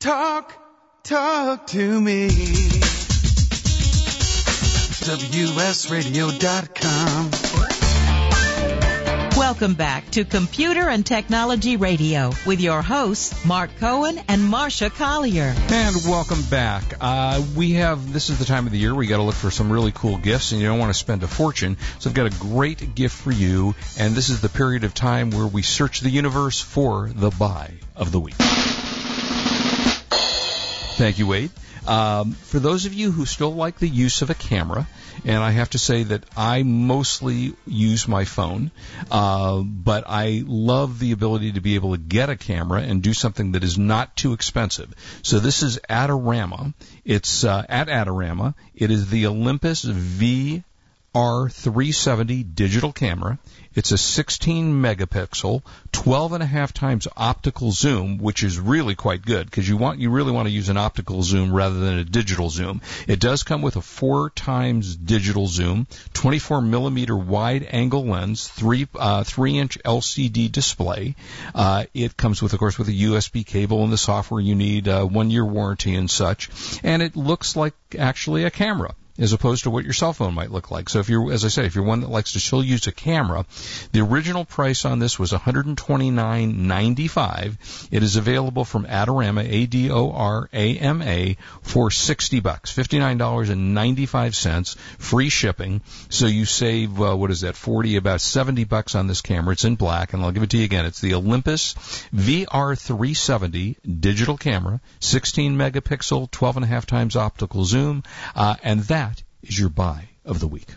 Talk, talk to me. WSRadio.com. Welcome back to Computer and Technology Radio with your hosts, Marc Cohen and Marsha Collier. And welcome back. Uh, we have, this is the time of the year we got to look for some really cool gifts and you don't want to spend a fortune. So I've got a great gift for you. And this is the period of time where we search the universe for the buy of the week. Thank you, Wade. Um, for those of you who still like the use of a camera, and I have to say that I mostly use my phone, uh, but I love the ability to be able to get a camera and do something that is not too expensive. So this is Adorama. It's uh, at Adorama. It is the Olympus V R370 digital camera. It's a 16 megapixel, 12 and a half times optical zoom, which is really quite good because you want you really want to use an optical zoom rather than a digital zoom. It does come with a four times digital zoom, 24 millimeter wide angle lens, three uh, three inch LCD display. Uh, it comes with, of course, with a USB cable and the software you need, uh, one year warranty and such, and it looks like actually a camera as opposed to what your cell phone might look like. So if you're, as I say, if you're one that likes to still use a camera, the original price on this was $129.95. It is available from Adorama, A-D-O-R-A-M-A, for 60 bucks, $59.95, free shipping. So you save, uh, what is that, 40, about 70 bucks on this camera. It's in black, and I'll give it to you again. It's the Olympus VR370 digital camera, 16 megapixel, 12 and a half times optical zoom, uh, and that is your buy of the week.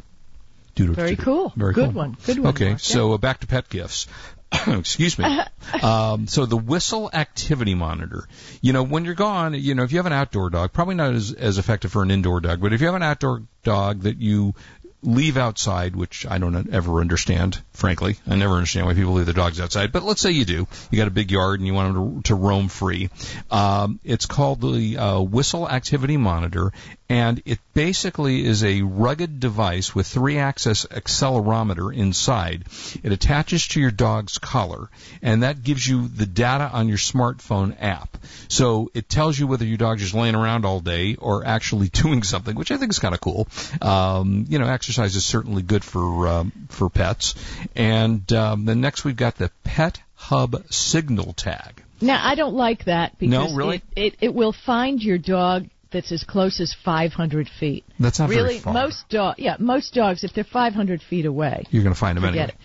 Doodle, Very doodle. cool. Very Good cool. one. Good one. Okay, Mark. so uh, back to pet gifts. Excuse me. um, so the whistle activity monitor. You know, when you're gone, you know, if you have an outdoor dog, probably not as, as effective for an indoor dog, but if you have an outdoor dog that you leave outside, which I don't ever understand, frankly. I never understand why people leave their dogs outside. But let's say you do. You got a big yard and you want them to, to roam free. Um, it's called the uh, Whistle Activity Monitor, and it basically is a rugged device with three-axis accelerometer inside. It attaches to your dog's collar, and that gives you the data on your smartphone app. So it tells you whether your dog's just laying around all day or actually doing something, which I think is kind of cool. Um, you know, exercise is certainly good for um, for pets. And um, then next we've got the Pet Hub Signal Tag. Now I don't like that because No, really? it, it it will find your dog that's as close as 500 feet. That's not really very far. most dog yeah most dogs if they're 500 feet away You're going to find them anyway. it.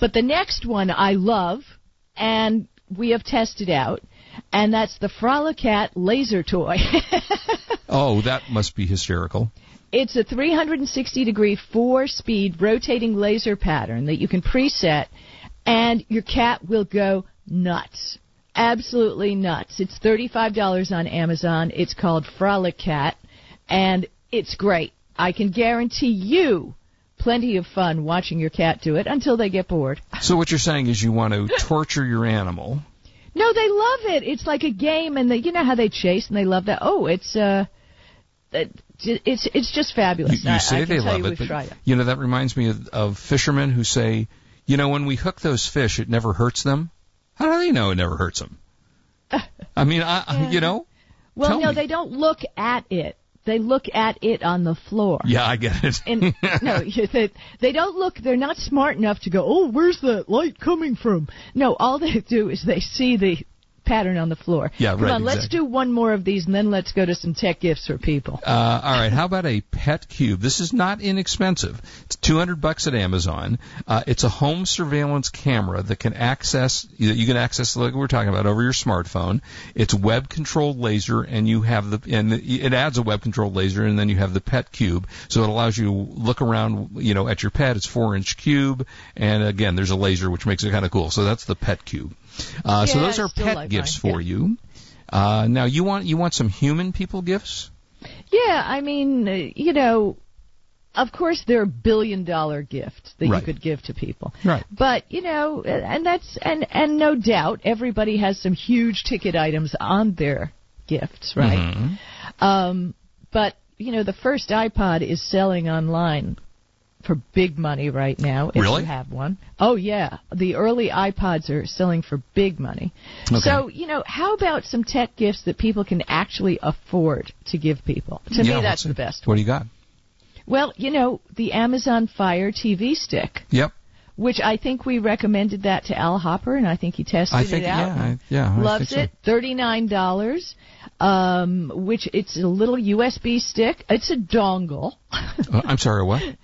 But the next one I love and we have tested out and that's the Frolicat laser toy. Oh, that must be hysterical. It's a 360 degree four speed rotating laser pattern that you can preset, and your cat will go nuts. Absolutely nuts. It's $35 on Amazon. It's called Frolicat, and it's great. I can guarantee you plenty of fun watching your cat do it until they get bored. So what you're saying is you want to torture your animal. No, they love it. It's like a game, and they, you know how they chase, and they love that. Oh, it's uh, it's it's just fabulous. you I, say I can they love you it, but it. you know that reminds me of, of fishermen who say, you know, when we hook those fish, it never hurts them. How do they know it never hurts them? I mean, I, I you know. Well, no, me. they don't look at it. They look at it on the floor. Yeah, I get it. And no, they, they don't look. They're not smart enough to go. Oh, where's that light coming from? No, all they do is they see the pattern on the floor. Yeah, Come right, on, let's do one more of these, and then let's go to some tech gifts for people. Uh, all right, how about a Petcube? This is not inexpensive. It's 200 bucks at Amazon. Uh, it's a home surveillance camera that can access that you can access like we're talking about over your smartphone. It's web controlled laser, and you have the and it adds a web controlled laser, and then you have the Petcube, so it allows you to look around, you know, at your pet. It's four inch cube, and again, there's a laser which makes it kind of cool. So that's the Petcube. Uh, so those are pet like gifts for you. Uh, now you want you want some human people gifts? Yeah, I mean, uh, you know, of course there are billion dollar gifts that Right. you could give to people. Right. But, you know, and that's and and no doubt everybody has some huge ticket items on their gifts, right? Mm-hmm. Um but, you know, the first iPod is selling online for big money right now if Really? you have one. Oh yeah, the early iPods are selling for big money. Okay. So you know, how about some tech gifts that people can actually afford to give people? To Yeah, me, that's the best. What do you got? Well, you know, the Amazon Fire TV stick, Yep. which I think we recommended that to Al Hopper, and I think he tested I think it out. yeah, I, yeah. Loves it. Thirty nine dollars. Um, which it's a little USB stick. It's a dongle. Uh, I'm sorry. What?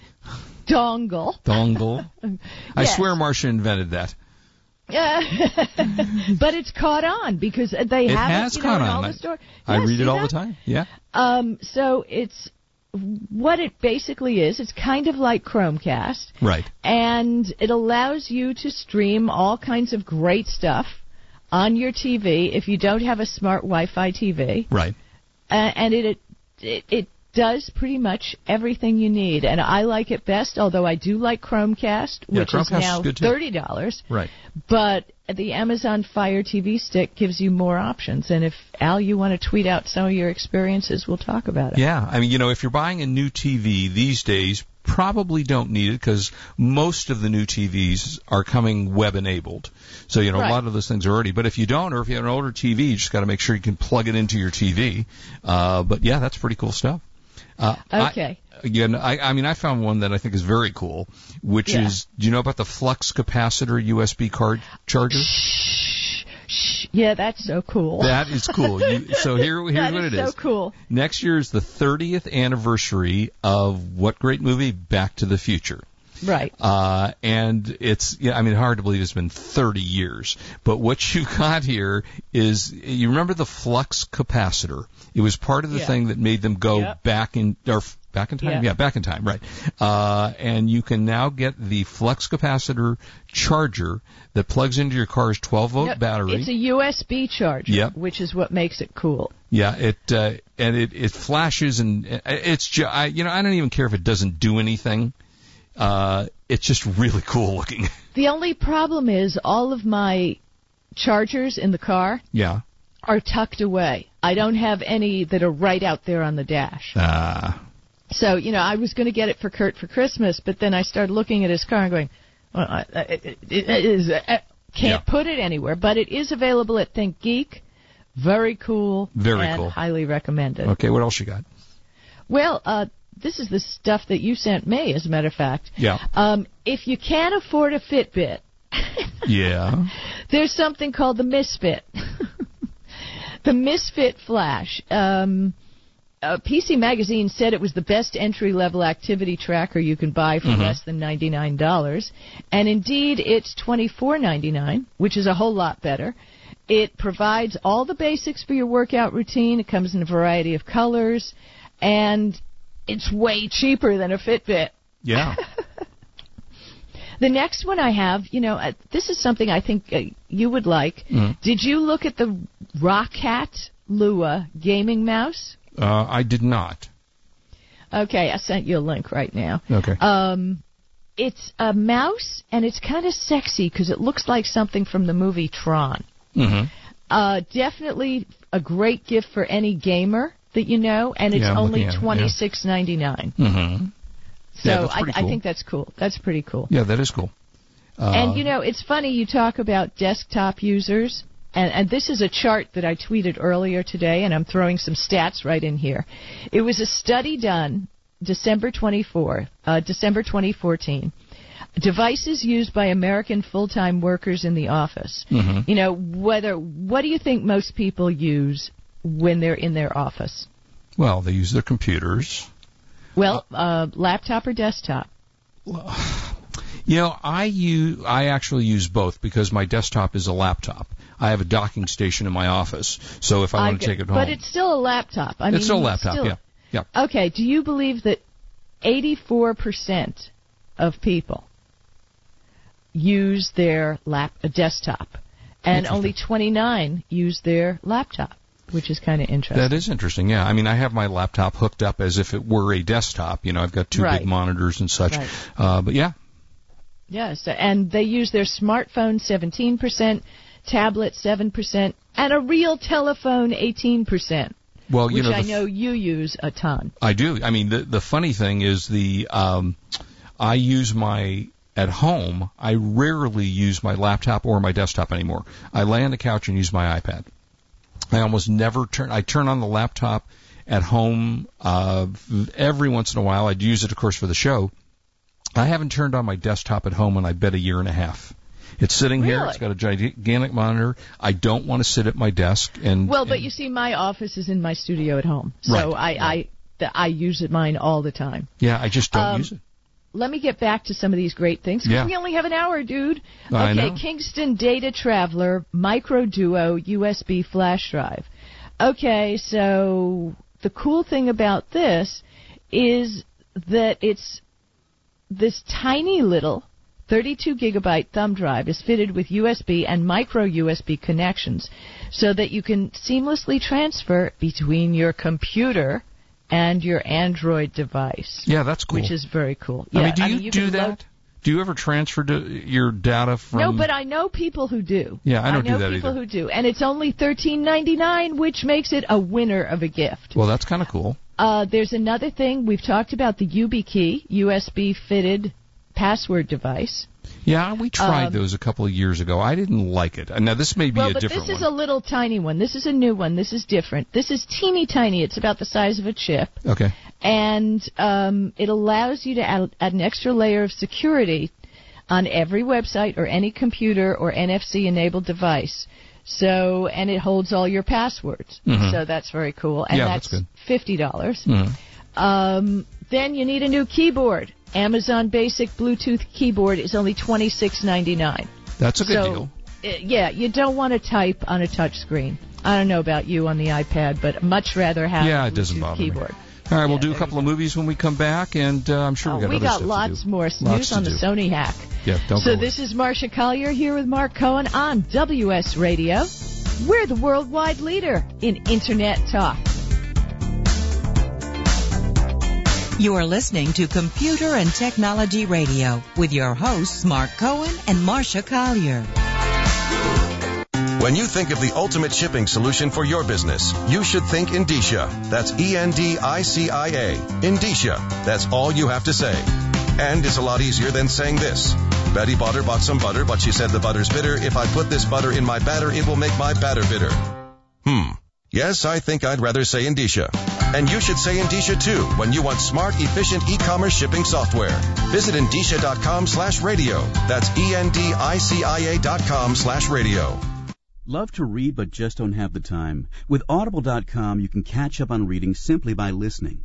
dongle. Dongle. I swear Marsha invented that. Yeah. but it's caught on because they It have it, you know, in all I- the stores. I Yeah, read it all that? the time. Yeah. Um, so it's what it basically is. It's kind of like Chromecast. Right. and it allows you to stream all kinds of great stuff on your TV if you don't have a smart Wi-Fi TV, Right. uh, and it, it it does pretty much everything you need. And I like it best, although I do like Chromecast, Yeah, which Chromecast is is now too. thirty dollars. Right. But the Amazon Fire TV stick gives you more options. And if Al, you want to tweet out some of your experiences, we'll talk about it. Yeah, I mean, you know, if you're buying a new TV these days, probably don't need it because most of the new TVs are coming web enabled. So, you know, Right. a lot of those things are already. But if you don't, or if you have an older TV, you just got to make sure you can plug it into your TV. Uh, but yeah, that's pretty cool stuff. Uh, I- Okay. again, I, I mean, I found one that I think is very cool, which Yeah. is, do you know about the flux capacitor USB card charger? Shh, shh. Yeah, that's so cool. That is cool. You, so here, here's what is it so is. cool. Next year is the 30th anniversary of what great movie? Back to the Future. Right. Uh, and it's, yeah, I mean, hard to believe it's been 30 years. But what you've got here is, you remember the flux capacitor? It was part of the Yeah. thing that made them go Yep. back in, or back in time? Yeah. back in time, right. Uh, and you can now get the flux capacitor charger that plugs into your car's 12 volt No, battery. It's a USB charger, Yep. which is what makes it cool. Yeah, it uh, and it it flashes and uh, it's ju- I, you know I don't even care if it doesn't do anything. Uh, it's just really cool looking. The only problem is all of my chargers in the car yeah. are tucked away. I don't have any that are right out there on the dash. Uh, So, you know, I was going to get it for Kurt for Christmas, but then I started looking at his car and going, well, I, I- it, it is, uh, can't Yeah. put it anywhere. But it is available at ThinkGeek. Very cool. Very and cool. Highly recommended. okay, what else you got? Well, uh, this is the stuff that you sent me, as a matter of fact. Yeah. Um, if you can't afford a Fitbit, Yeah. there's something called the Misfit. the Misfit Flash. Um, uh, PC Magazine said it was the best entry level activity tracker you can buy for less than $99. And indeed, it's $24.99, which is a whole lot better. It provides all the basics for your workout routine. It comes in a variety of colors. And it's way cheaper than a Fitbit. Yeah. The next one I have, you know, uh, this is something I think uh, you would like. Mhm. Did you look at the Roccat Lua gaming mouse? Uh, I did not. Okay, I sent you a link right now. Okay. Um, it's a mouse, and it's kind of sexy because it looks like something from the movie Tron. mm-hmm. Uh, definitely a great gift for any gamer that you know, and it's Yeah, only looking at it, yeah. twenty six ninety nine. Mm-hmm. So I, pretty I think that's cool. That's pretty cool. Yeah, that is cool. Uh, And you know, it's funny you talk about desktop users, and, and this is a chart that I tweeted earlier today, and I'm throwing some stats right in here. It was a study done December 24, uh, December 2014. Devices used by American full-time workers in the office. Mhm. You know, whether what do you think most people use when they're in their office? well, they use their computers. Well, uh, laptop or desktop? You know, I use I actually use both because my desktop is a laptop. I have a docking station in my office, so if I, want to take it home, But it's still a laptop. I mean, it's still a laptop. still- Yeah, yeah. Okay, do you believe that 84% of people use their lap a desktop and only 29 use their laptop, which is kind of interesting. That is interesting. Yeah, I mean, I have my laptop hooked up as if it were a desktop. You know, I've got two Right. big monitors and such. Right. Uh, but yeah, yes, and they use their smartphone 17%, tablet 7%, and a real telephone 18%, well, you which know, I know you use a ton. I do. I mean, the the funny thing is the um, I use my at home, I rarely use my laptop or my desktop anymore. I lay on the couch and use my iPad. I almost never turn. I turn on the laptop at home uh, every once in a while. I'd use it, of course, for the show. I haven't turned on my desktop at home in I bet a year and a half. It's sitting here. It's got a gigantic monitor. I don't want to sit at my desk and. Well, but and- you see, my office is in my studio at home, so Right, I, I th- I use it mine all the time. yeah, I just don't um, use it. Let me get back to some of these great things. Yeah. We only have an hour, dude. I okay, know. Kingston DataTraveler Micro Duo USB flash drive. Okay, so the cool thing about this is that it's this tiny little 32 gigabyte thumb drive is fitted with USB and micro USB connections so that you can seamlessly transfer between your computer and your Android device, Yeah, that's cool. which is very cool. I mean, do you, you do that? load- do you ever transfer your data from? no, but I know people who do. Yeah, I don't do know that people either. who do, and it's only thirteen ninety nine, which makes it a winner of a gift. Well, that's kind of cool. Uh, there's another thing we've talked about the YubiKey USB fitted password device. Yeah, we tried Um, those a couple of years ago. I didn't like it. Now this may be well, a but different this is one. a little tiny one. This is a new one. This is different. This is teeny tiny. It's about the size of a chip, okay. and um, it allows you to add, add an extra layer of security on every website or any computer or NFC enabled device. So, and it holds all your passwords. So that's very cool. And Mm-hmm. Yeah, that's that's good. fifty dollars. Mhm. Um, then you need a new keyboard. Amazon Basic Bluetooth keyboard is only twenty six ninety nine. That's a good so, deal. uh, yeah, you don't want to type on a touch screen. I don't know about you on the iPad, but much rather have Yeah, a it doesn't Bluetooth bother me. keyboard. All right, we'll do a couple of movies when we come back, and uh, I'm sure Oh, we got we other got lots more Lots news on the do. Sony hack. Yeah, don't so this is Marsha Collier here with Marc Cohen on WS Radio. We're the worldwide leader in Internet talk. You are listening to Computer and Technology Radio with your hosts Marc Cohen and Marsha Collier. When you think of the ultimate shipping solution for your business, you should think Endicia. That's E N D I C I A. Endicia. That's all you have to say. And it's a lot easier than saying this. Betty Butter bought some butter, but she said the butter's bitter. If I put this butter in my batter, it will make my batter bitter. Hmm. Yes, I think I'd rather say Endicia. And you should say Endicia too when you want smart, efficient e-commerce shipping software. Visit Endicia.com slash radio. That's E-N-D-I-C-I-A dot com slash radio. Love to read but just don't have the time? With Audible.com, you can catch up on reading simply by listening.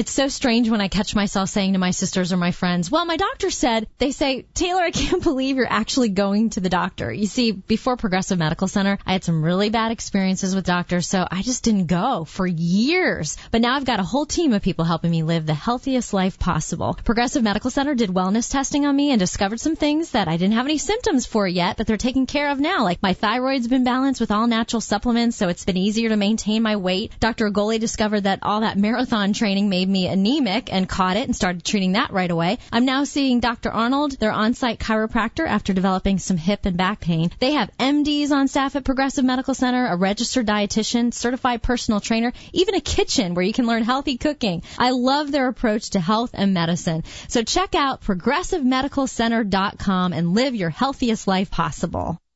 It's so strange when I catch myself saying to my sisters or my friends, well, my doctor said, they say, Taylor, I can't believe you're actually going to the doctor. You see, before Progressive Medical Center, I had some really bad experiences with doctors, so I just didn't go for years. But now I've got a whole team of people helping me live the healthiest life possible. Progressive Medical Center did wellness testing on me and discovered some things that I didn't have any symptoms for yet, but they're taken care of now. Like my thyroid's been balanced with all natural supplements, so it's been easier to maintain my weight. Dr. Agoli discovered that all that marathon training made me anemic and caught it and started treating that right away. I'm now seeing Dr. Arnold, their on-site chiropractor, after developing some hip and back pain. They have MDs on staff at Progressive Medical Center, a registered dietitian, certified personal trainer, even a kitchen where you can learn healthy cooking. I love their approach to health and medicine. So check out progressivemedicalcenter.com and live your healthiest life possible.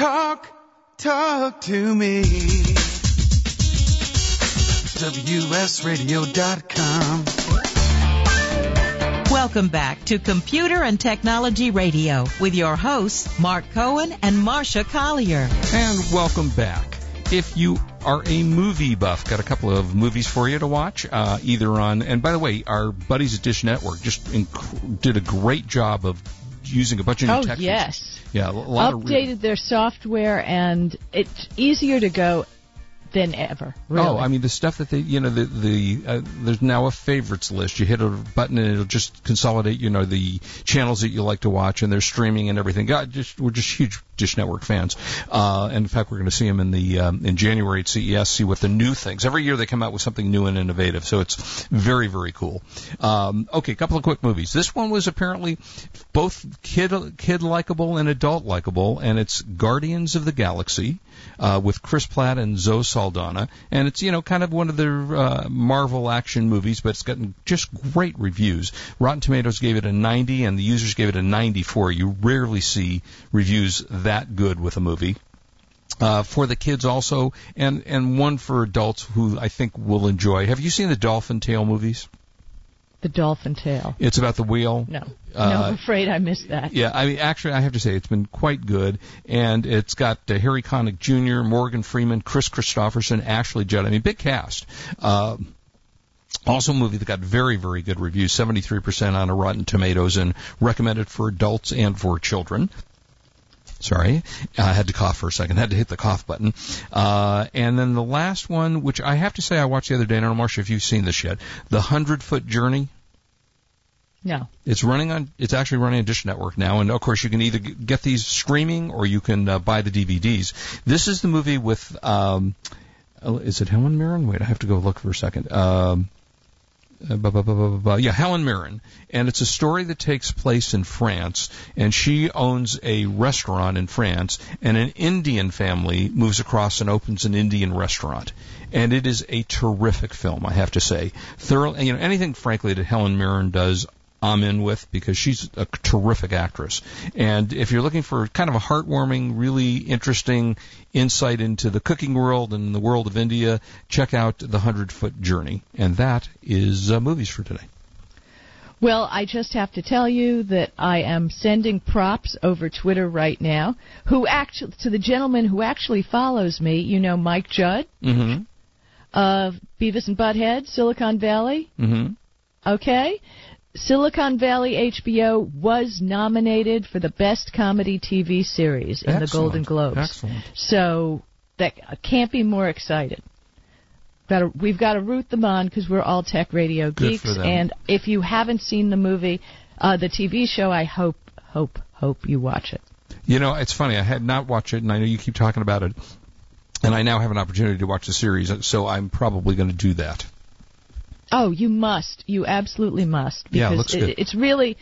Talk, talk to me. WSRadio.com. Welcome back to Computer and Technology Radio with your hosts, Marc Cohen and Marsha Collier. And welcome back. If you are a movie buff, got a couple of movies for you to watch, uh, either on, and by the way, our buddies at Dish Network just inc- did a great job of using a bunch of new Oh tech features. yes, Yeah, a lot of updated their software, and it's easier to go than ever. Really. Oh, I mean the stuff that they, you know, the the uh, there's now a favorites list. You hit a button and it'll just consolidate, you know, the channels that you like to watch, and they're streaming and everything. God, just we're just huge Dish Network fans. Uh, and in fact, we're going to see them in the um, in January at CES. See what the new things. Every year they come out with something new and innovative, so it's very very cool. Um, okay, a couple of quick movies. This one was apparently both kid kid likable and adult likable, and it's Guardians of the Galaxy uh, with Chris Pratt and Zoe Saldana, and it's you know kind of one of their uh, Marvel action movies, but it's gotten just great reviews. Rotten Tomatoes gave it a 90, and the users gave it a 94. You rarely see reviews that good with a movie. Uh, for the kids also, and and one for adults who I think will enjoy. Have you seen the Dolphin Tale movies? the dolphin tail. It's about the whale. No, Uh, no, I'm afraid I missed that. Yeah, I mean, actually, I have to say it's been quite good, and it's got uh, Harry Connick Jr., Morgan Freeman, Kris Kristofferson, Ashley Judd. I mean, big cast. Uh, also, a movie that got very, very good reviews, 73% on a Rotten Tomatoes, and recommended for adults and for children. Sorry, I had to cough for a second. I Had to hit the cough button. Uh, and then the last one, which I have to say I watched the other day, and I don't know, Marsha, if you've seen this yet, The Hundred Foot Journey. No. It's running on. It's actually running on Dish Network now, and of course you can either get these streaming or you can uh, buy the DVDs. This is the movie with. Um, uh, is it Helen Mirren? Wait, I have to go look for a second. Um, bu- bu- bu- yeah, Helen Mirren, and it's a story that takes place in France, and she owns a restaurant in France, and an Indian family moves across and opens an Indian restaurant, and it is a terrific film, I have to say. Thoroughly, you know, anything frankly that Helen Mirren does, I'm in with because she's a terrific actress. And if you're looking for kind of a heartwarming, really interesting insight into the cooking world and the world of India, check out The Hundred Foot Journey. And that is uh, movies for today. Well, I just have to tell you that I am sending props over Twitter right now. Who actually to the gentleman who actually follows me, you know, Mike Judge Mm-hmm. of Beavis and Butthead, Silicon Valley. Mm-hmm. Okay. Silicon Valley HBO was nominated for the best comedy TV series in the Golden Globes. Excellent. So that can't be more excited. Got to, we've got to root them on because we're all tech radio Good geeks. for them. And if you haven't seen the movie, uh, the TV show, I hope, hope, hope you watch it. You know, it's funny. I had not watched it, and I know you keep talking about it. And I now have an opportunity to watch the series, so I'm probably going to do that. Oh, you must. You absolutely must. Because Yeah, it looks it- good. it's really,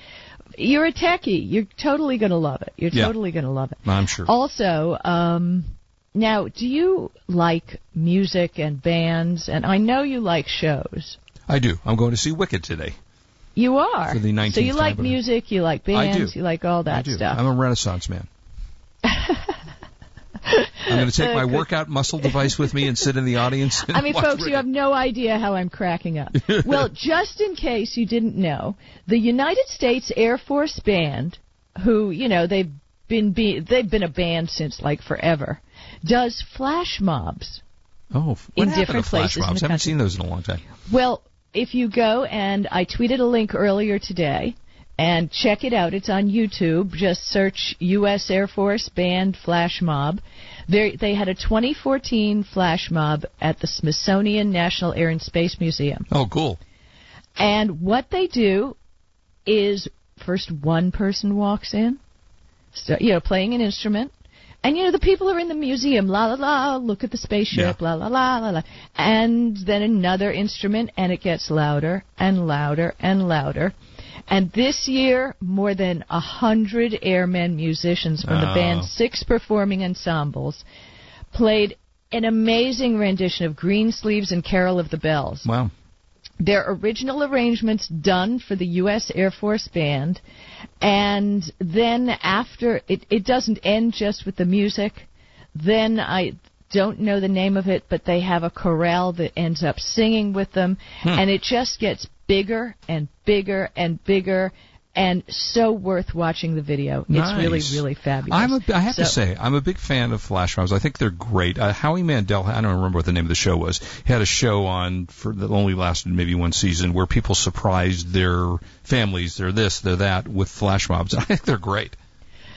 you're a techie. You're totally going to love it. You're Yeah. totally going to love it. I'm sure. Also, um, now, do you like music and bands? And I know you like shows. I do. I'm going to see Wicked today. You are. For the 19th so you like music, you like I do. bands, you like all that I do. stuff. I'm a Renaissance man. I'm going to take my workout muscle device with me and sit in the audience. And I mean, folks, you have no idea how I'm cracking up. well, just in case you didn't know, the United States Air Force Band, who you know they've been be, they've been a band since like forever, does flash mobs. Oh, what in different to flash places mobs? the Haven't seen those in a long time. Well, if you go and I tweeted a link earlier today and check it out, it's on YouTube. Just search U.S. Air Force Band Flash Mob. They they had a 2014 flash mob at the Smithsonian National Air and Space Museum. Oh, cool. And what they do is first one person walks in, st- you know, playing an instrument, And you know, the people are in the museum, la la la, look at the spaceship, la la la la la. And then another instrument, and it gets louder and louder and louder. And this year, more than a hundred airmen musicians from the Oh. band's six performing ensembles played an amazing rendition of Greensleeves and Carol of the Bells Wow. their original arrangements done for the U.S. Air Force Band, and then after it, it doesn't end just with the music. Then I don't know the name of it, but they have a chorale that ends up singing with them, Hmm. and it just gets bigger and bigger and bigger. And so worth watching the video. It's really, Nice. really fabulous. I'm a, I have to say, I'm a big fan of flash mobs. I think they're great. Uh, Howie Mandel, I don't remember what the name of the show was. He had a show on for that only lasted maybe one season where people surprised their families, they're this, they're that, with flash mobs. I think they're great.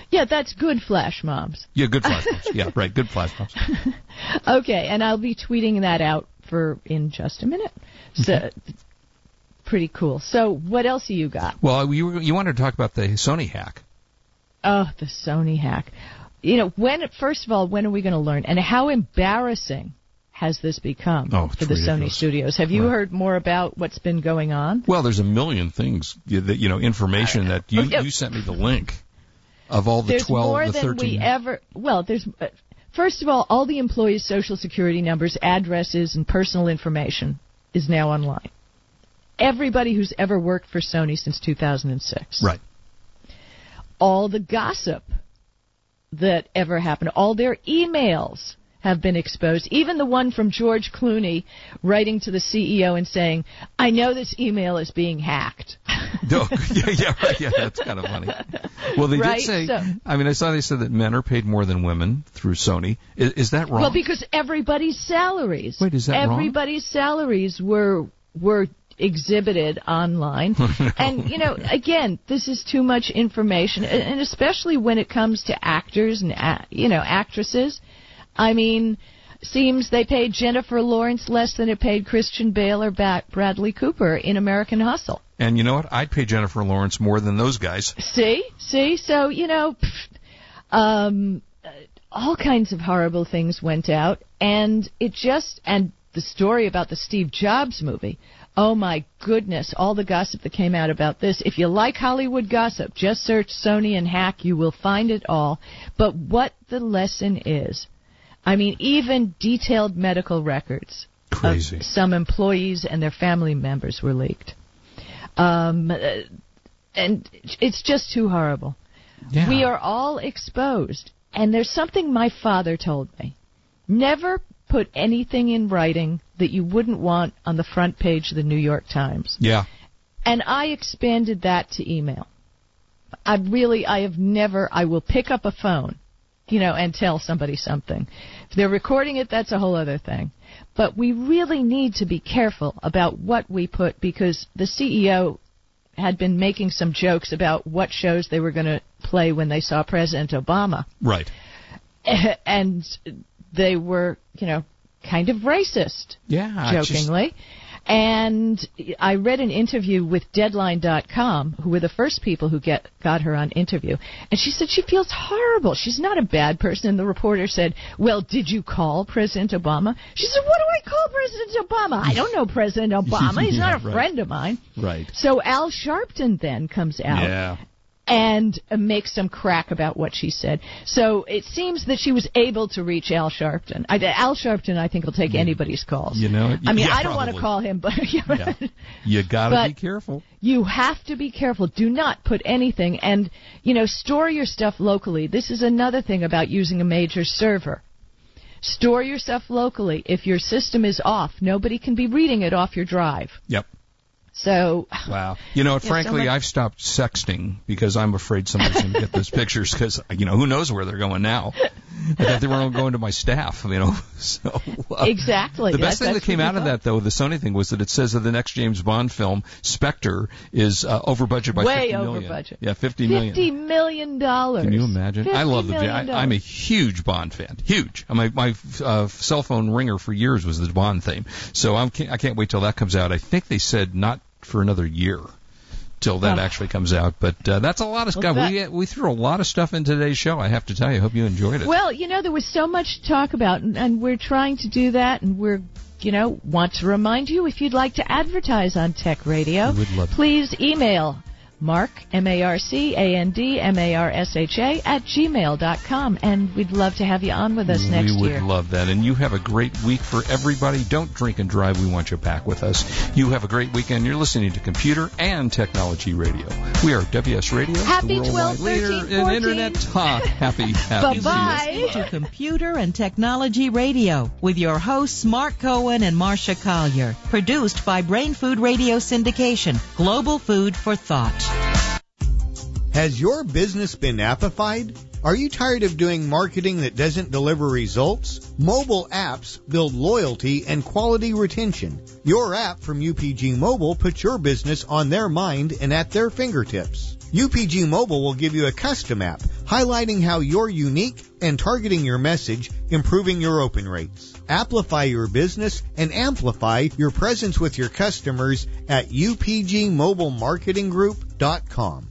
yeah, that's good flash mobs. Yeah, good flash mobs. Yeah, right, good flash mobs. Okay, and I'll be tweeting that out for in just a minute. So, pretty cool. So, what else you got? Well, you you wanted to talk about the Sony hack. Oh, the Sony hack. You know, when first of all, when are we going to learn? And how embarrassing has this become Oh, for the Sony studios? Have you Right. heard more about what's been going on? Well, there's a million things you- that you know, information that you you sent me the link of all the there's 12, more the than we ever. Well, there's. Uh, first of all, all the employees' social security numbers, addresses, and personal information is now online. Everybody who's ever worked for Sony since 2006. Right. all the gossip that ever happened, all their emails have been exposed. Even the one from George Clooney writing to the CEO and saying, I know this email is being hacked. No, oh, yeah, yeah, right, yeah, that's kind of funny. Well, they Right, did say. so- I mean, I saw they said that men are paid more than women through Sony. Is, is that wrong? Well, because everybody's salaries. Wait, is that wrong? Everybody's salaries were were exhibited online. and you know, again, this is too much information, and and especially when it comes to actors and you know actresses. I mean, seems they paid Jennifer Lawrence less than it paid Christian Bale or ba- Bradley Cooper in American Hustle. and you know what? I'd pay Jennifer Lawrence more than those guys. See, see, so you know, pfft, um, all kinds of horrible things went out, and it just and the story about the Steve Jobs movie. Oh my goodness, all the gossip that came out about this. If you like Hollywood gossip, just search Sony and hack. You will find it all. But what the lesson is, I mean, even detailed medical records Crazy. of some employees and their family members were leaked. Um, and it's just too horrible. Yeah. We are all exposed. And there's something my father told me. Never put anything in writing that you wouldn't want on the front page of the New York Times. Yeah. And I expanded that to email. I really, I have never, I will pick up a phone, you know, and tell somebody something. If they're recording it, that's a whole other thing. But we really need to be careful about what we put because the CEO had been making some jokes about what shows they were going to play when they saw President Obama. Right. and they were, you know, kind of racist Yeah. jokingly. And I read an interview with Deadline.com, who were the first people who get got her on interview, and she said she feels horrible. She's not a bad person. And the reporter said, "Well, did you call President Obama?" She said, "What do I call President Obama? I don't know President Obama. He's not a right. friend of mine." Right. So Al Sharpton then comes out Yeah. And make some crack about what she said. So it seems that she was able to reach Al Sharpton. I, Al Sharpton, I think, will take anybody's calls. You know. I mean, yeah, I don't want to call him, but Yeah. You gotta But- be careful. you have to be careful. Do not put anything, and you know, store your stuff locally. This is another thing about using a major server. Store your stuff locally. If your system is off, nobody can be reading it off your drive. Yep. So Wow. You know, so frankly, I've stopped sexting because I'm afraid somebody's going to get those pictures because, you know, who knows where they're going now. I thought they were going to my staff, you know. So uh, Exactly. The best That- thing that came out of that, though, the Sony thing, was that it says that the next James Bond film, Spectre, is uh, over budget by way 50 over million. budget. Yeah, fifty million. Fifty million dollars. Can you imagine? I love the. $50 I, I'm a huge Bond fan. Huge. My my uh, cell phone ringer for years was the Bond theme. So I'm I can't wait till that comes out. I think they said not for another year. Till that Oh. actually comes out. But uh, that's a lot of Well, stuff. that- we we threw a lot of stuff in today's show. I have to tell you. I hope you enjoyed it. Well, you know, there was so much to talk about, and, and we're trying to do that, and we're, you know, want to remind you if you'd like to advertise on Tech Radio, We would love it. please email Mark, M-A-R-C-A-N-D, M-A-R-S-H-A, at gmail dot com, and we'd love to have you on with us next year. we would year. love that. And you have a great week for everybody. Don't drink and drive. We want you back with us. You have a great weekend. You're listening to Computer and Technology Radio. We are WS Radio. Happy the worldwide 12, leader 13, in Internet talk. Happy, happy. Bye-bye. to Computer and Technology Radio with your hosts Marc Cohen and Marsha Collier. Produced by Brain Food Radio Syndication, Global Food for Thought. Has your business been appified? Are you tired of doing marketing that doesn't deliver results? Mobile apps build loyalty and quality retention. Your app from UPG Mobile puts your business on their mind and at their fingertips. UPG Mobile will give you a custom app highlighting how you're unique and targeting your message, improving your open rates. Amplify your business and amplify your presence with your customers at upgmobilemarketinggroup.com.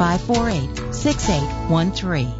1-888-548-6813.